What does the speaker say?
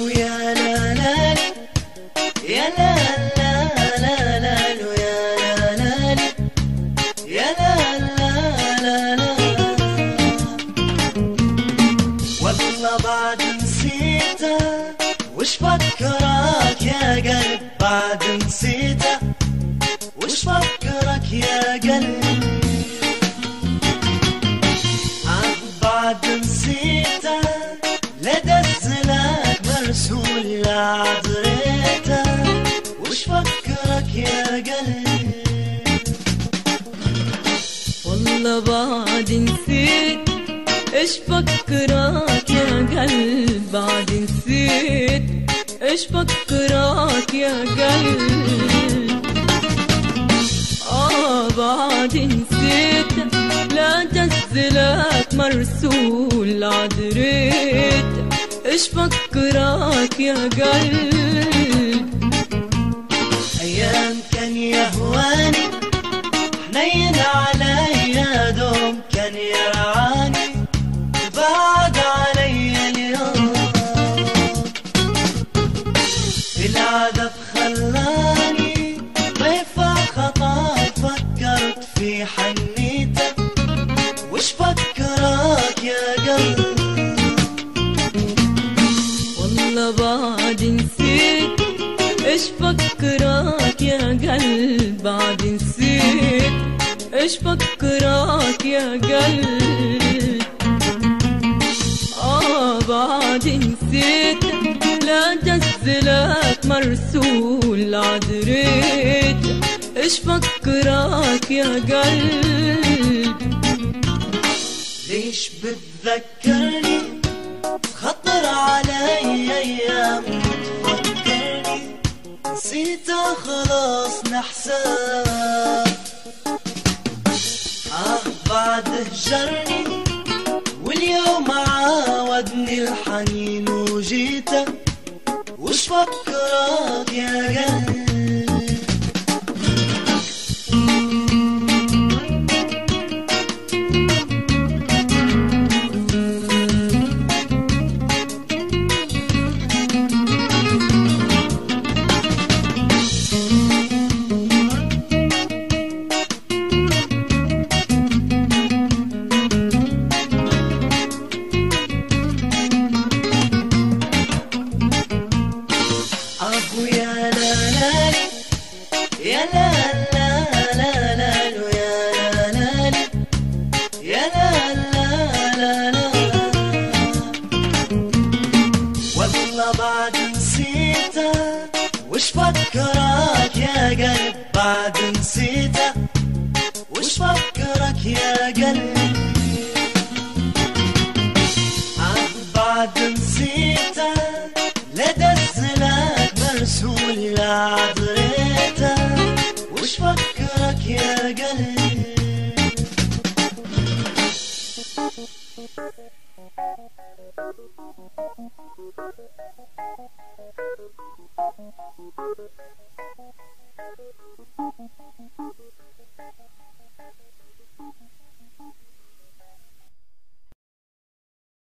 ويا لا لا يا لا لا لا لا لا يا لا لا لا لا والله بعد نسيته وش فكرك يا قلب؟ بعد وش فكرك يا قلب؟ بعد نسيت إيش فكرك يا قلب بعد نسيت إيش فكرك يا قلب آه بعد نسيت لا جزلك مرسول عدريت إيش فكرك يا قلب أيام كان يهواني حنين علي دوم كان يرعاني بعد علي اليوم. العذاب خلاني ضيفة خطاك فكرت في حنيتك وش فكرك يا قلب والله بعد نسيت. إيش فكرك يا قلب؟ بعد نسيت. إيش فكرك يا قلب آه بعد نسيت لا جزلك مرسول عذريت. إيش فكرك يا قلب ليش بتذكرني؟ خطر علي أيام تفكرني. نسيتها خلاص نحساب هجرني واليوم عاودني الحنين وجيتك وش فكرك يا قلبي؟ عاد بعد نسيتك لدى الزلاك مرسول لعذريتك وش فكرك يا قلبي